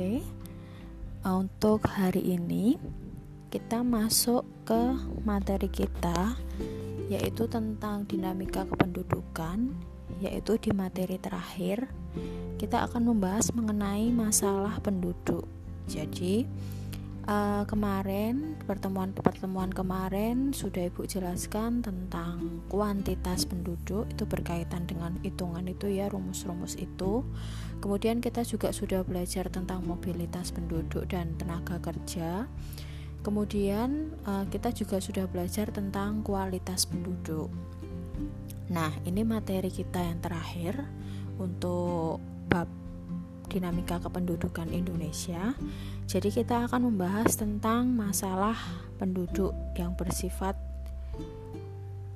Oke, untuk hari ini kita masuk ke materi kita, yaitu tentang dinamika kependudukan. Yaitu di materi terakhir, kita akan membahas mengenai masalah penduduk. Jadi, uh, kemarin pertemuan-pertemuan kemarin sudah ibu jelaskan tentang kuantitas penduduk itu berkaitan dengan hitungan itu ya rumus-rumus itu. Kemudian kita juga sudah belajar tentang mobilitas penduduk dan tenaga kerja. Kemudian uh, kita juga sudah belajar tentang kualitas penduduk. Nah ini materi kita yang terakhir untuk bab dinamika kependudukan Indonesia. Jadi kita akan membahas tentang masalah penduduk yang bersifat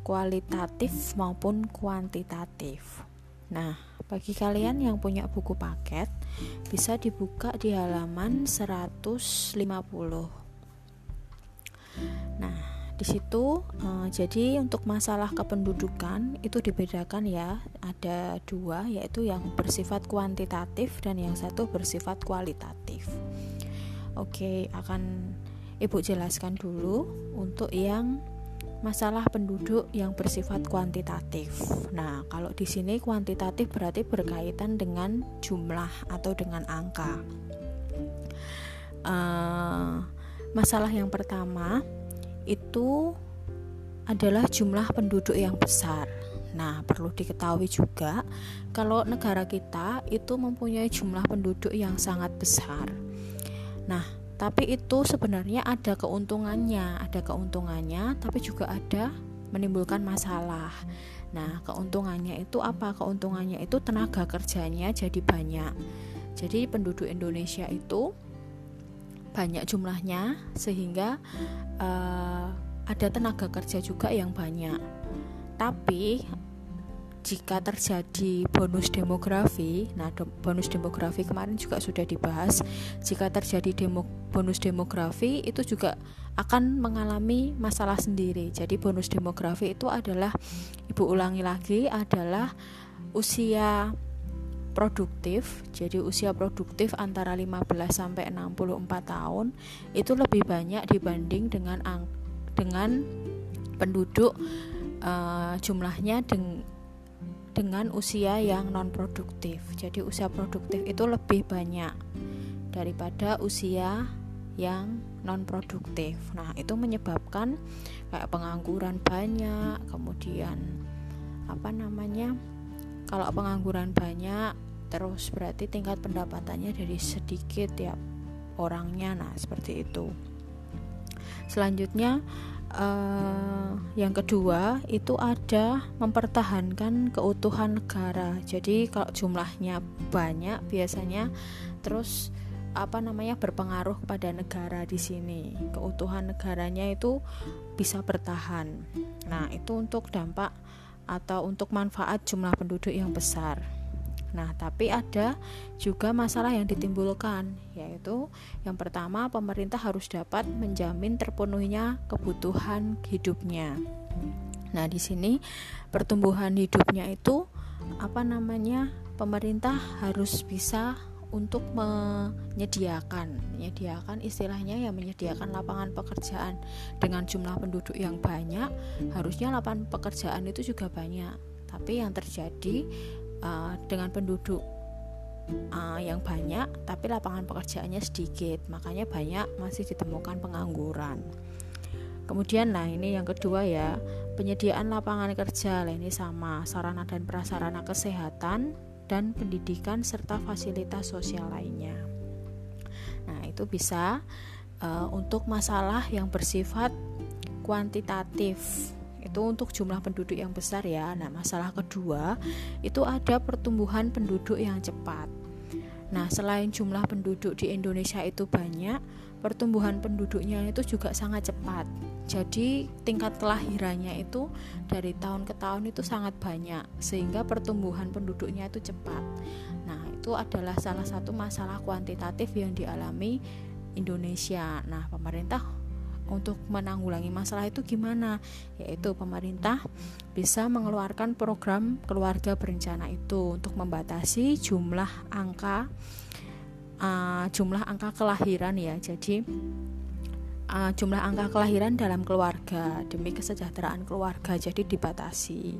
kualitatif maupun kuantitatif. Nah, bagi kalian yang punya buku paket bisa dibuka di halaman 150. Nah, di situ uh, jadi untuk masalah kependudukan itu dibedakan ya ada dua yaitu yang bersifat kuantitatif dan yang satu bersifat kualitatif oke akan ibu jelaskan dulu untuk yang masalah penduduk yang bersifat kuantitatif. Nah, kalau di sini kuantitatif berarti berkaitan dengan jumlah atau dengan angka. Uh, masalah yang pertama itu adalah jumlah penduduk yang besar. Nah, perlu diketahui juga kalau negara kita itu mempunyai jumlah penduduk yang sangat besar. Nah, tapi itu sebenarnya ada keuntungannya, ada keuntungannya, tapi juga ada menimbulkan masalah. Nah, keuntungannya itu apa? Keuntungannya itu tenaga kerjanya jadi banyak. Jadi penduduk Indonesia itu banyak jumlahnya sehingga uh, ada tenaga kerja juga yang banyak. Tapi jika terjadi bonus demografi, nah bonus demografi kemarin juga sudah dibahas. Jika terjadi demo, bonus demografi itu juga akan mengalami masalah sendiri. Jadi bonus demografi itu adalah ibu ulangi lagi adalah usia produktif. Jadi usia produktif antara 15 sampai 64 tahun itu lebih banyak dibanding dengan dengan penduduk uh, jumlahnya deng dengan usia yang non produktif. Jadi usia produktif itu lebih banyak daripada usia yang non produktif. Nah, itu menyebabkan kayak pengangguran banyak, kemudian apa namanya? kalau pengangguran banyak terus berarti tingkat pendapatannya dari sedikit ya orangnya nah seperti itu selanjutnya uh, yang kedua itu ada mempertahankan keutuhan negara. Jadi kalau jumlahnya banyak biasanya terus apa namanya berpengaruh kepada negara di sini. Keutuhan negaranya itu bisa bertahan. Nah itu untuk dampak atau untuk manfaat jumlah penduduk yang besar. Nah, tapi ada juga masalah yang ditimbulkan, yaitu yang pertama, pemerintah harus dapat menjamin terpenuhinya kebutuhan hidupnya. Nah, di sini pertumbuhan hidupnya itu apa namanya? Pemerintah harus bisa untuk menyediakan menyediakan istilahnya ya menyediakan lapangan pekerjaan dengan jumlah penduduk yang banyak harusnya lapangan pekerjaan itu juga banyak tapi yang terjadi uh, dengan penduduk uh, yang banyak tapi lapangan pekerjaannya sedikit makanya banyak masih ditemukan pengangguran kemudian nah ini yang kedua ya penyediaan lapangan kerja lah ini sama sarana dan prasarana kesehatan dan pendidikan serta fasilitas sosial lainnya. Nah, itu bisa uh, untuk masalah yang bersifat kuantitatif. Itu untuk jumlah penduduk yang besar ya. Nah, masalah kedua itu ada pertumbuhan penduduk yang cepat. Nah, selain jumlah penduduk di Indonesia itu banyak, pertumbuhan penduduknya itu juga sangat cepat. Jadi, tingkat kelahirannya itu dari tahun ke tahun itu sangat banyak, sehingga pertumbuhan penduduknya itu cepat. Nah, itu adalah salah satu masalah kuantitatif yang dialami Indonesia. Nah, pemerintah untuk menanggulangi masalah itu gimana? Yaitu pemerintah bisa mengeluarkan program keluarga berencana itu untuk membatasi jumlah angka uh, jumlah angka kelahiran ya. Jadi uh, jumlah angka kelahiran dalam keluarga demi kesejahteraan keluarga jadi dibatasi.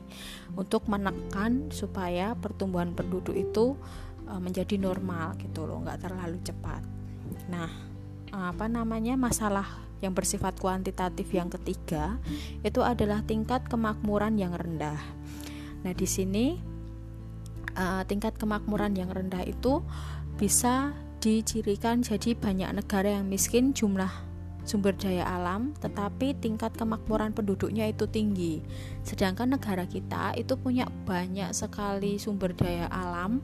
Untuk menekan supaya pertumbuhan penduduk itu uh, menjadi normal gitu loh nggak terlalu cepat. Nah apa namanya masalah yang bersifat kuantitatif yang ketiga itu adalah tingkat kemakmuran yang rendah. Nah di sini uh, tingkat kemakmuran yang rendah itu bisa dicirikan jadi banyak negara yang miskin jumlah sumber daya alam, tetapi tingkat kemakmuran penduduknya itu tinggi. Sedangkan negara kita itu punya banyak sekali sumber daya alam,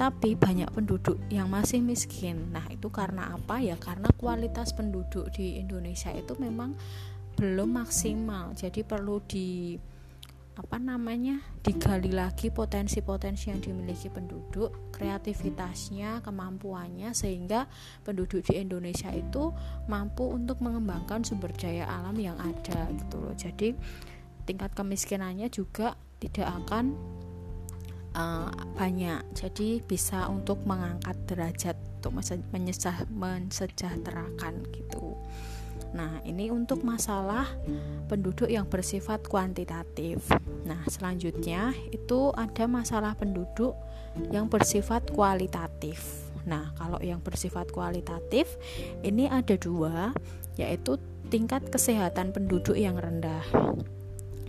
tapi banyak penduduk yang masih miskin. Nah, itu karena apa ya? Karena kualitas penduduk di Indonesia itu memang belum maksimal. Jadi perlu di apa namanya digali lagi potensi-potensi yang dimiliki penduduk, kreativitasnya, kemampuannya sehingga penduduk di Indonesia itu mampu untuk mengembangkan sumber daya alam yang ada gitu loh. Jadi tingkat kemiskinannya juga tidak akan uh, banyak. Jadi bisa untuk mengangkat derajat untuk mensejahterakan gitu. Nah, ini untuk masalah penduduk yang bersifat kuantitatif. Nah, selanjutnya itu ada masalah penduduk yang bersifat kualitatif. Nah, kalau yang bersifat kualitatif ini ada dua, yaitu tingkat kesehatan penduduk yang rendah.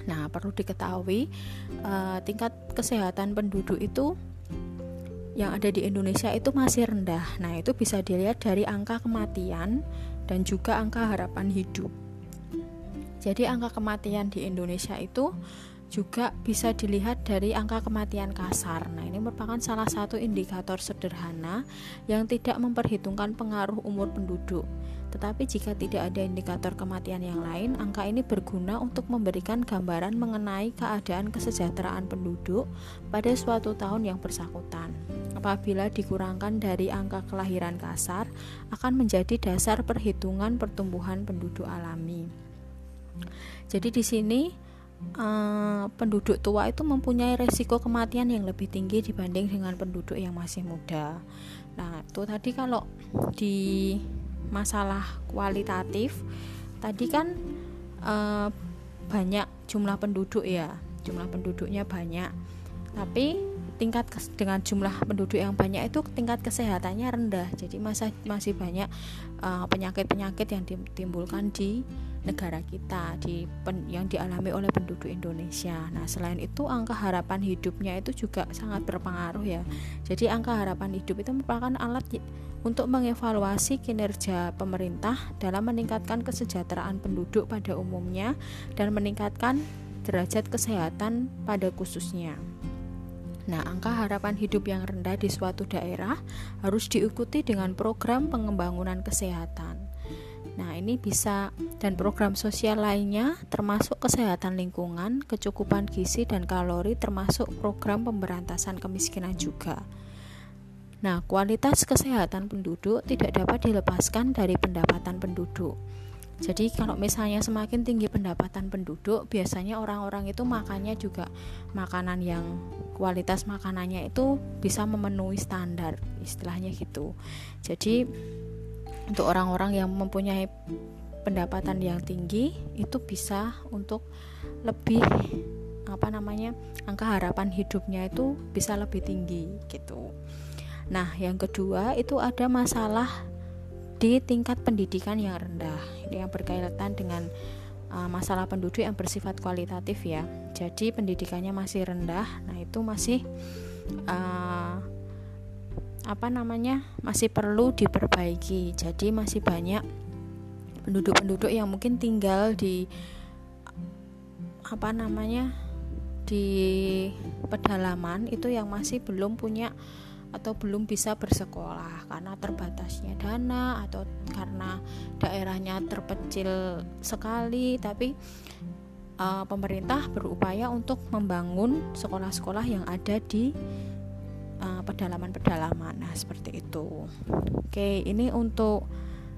Nah, perlu diketahui uh, tingkat kesehatan penduduk itu yang ada di Indonesia itu masih rendah. Nah, itu bisa dilihat dari angka kematian dan juga angka harapan hidup. Jadi angka kematian di Indonesia itu juga bisa dilihat dari angka kematian kasar. Nah, ini merupakan salah satu indikator sederhana yang tidak memperhitungkan pengaruh umur penduduk. Tetapi jika tidak ada indikator kematian yang lain, angka ini berguna untuk memberikan gambaran mengenai keadaan kesejahteraan penduduk pada suatu tahun yang bersangkutan. Apabila dikurangkan dari angka kelahiran kasar, akan menjadi dasar perhitungan pertumbuhan penduduk alami. Jadi di sini Uh, penduduk tua itu mempunyai resiko kematian yang lebih tinggi dibanding dengan penduduk yang masih muda. Nah, itu tadi kalau di masalah kualitatif tadi kan uh, banyak jumlah penduduk ya jumlah penduduknya banyak tapi tingkat dengan jumlah penduduk yang banyak itu tingkat kesehatannya rendah jadi masa masih banyak eh, penyakit-penyakit uh, yang ditimbulkan di negara kita di pen, yang dialami oleh penduduk Indonesia. Nah, selain itu angka harapan hidupnya itu juga sangat berpengaruh ya. Jadi angka harapan hidup itu merupakan alat untuk mengevaluasi kinerja pemerintah dalam meningkatkan kesejahteraan penduduk pada umumnya dan meningkatkan derajat kesehatan pada khususnya. Nah, angka harapan hidup yang rendah di suatu daerah harus diikuti dengan program pengembangan kesehatan. Nah, ini bisa dan program sosial lainnya termasuk kesehatan lingkungan, kecukupan gizi dan kalori termasuk program pemberantasan kemiskinan juga. Nah, kualitas kesehatan penduduk tidak dapat dilepaskan dari pendapatan penduduk. Jadi kalau misalnya semakin tinggi pendapatan penduduk, biasanya orang-orang itu makannya juga makanan yang kualitas makanannya itu bisa memenuhi standar, istilahnya gitu. Jadi untuk orang-orang yang mempunyai pendapatan yang tinggi itu bisa untuk lebih apa namanya angka harapan hidupnya itu bisa lebih tinggi gitu. Nah, yang kedua itu ada masalah di tingkat pendidikan yang rendah. Ini yang berkaitan dengan uh, masalah penduduk yang bersifat kualitatif ya. Jadi pendidikannya masih rendah. Nah, itu masih uh, apa namanya? masih perlu diperbaiki. Jadi masih banyak penduduk-penduduk yang mungkin tinggal di apa namanya? di pedalaman itu yang masih belum punya atau belum bisa bersekolah karena terbatasnya dana atau karena daerahnya terpencil sekali. Tapi uh, pemerintah berupaya untuk membangun sekolah-sekolah yang ada di uh, pedalaman-pedalaman. Nah seperti itu. Oke ini untuk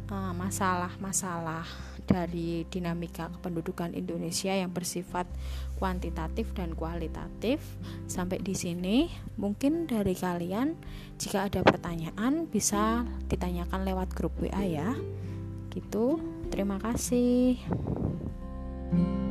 uh, masalah-masalah dari dinamika kependudukan Indonesia yang bersifat kuantitatif dan kualitatif. Sampai di sini, mungkin dari kalian jika ada pertanyaan bisa ditanyakan lewat grup WA ya. Gitu. Terima kasih. thank you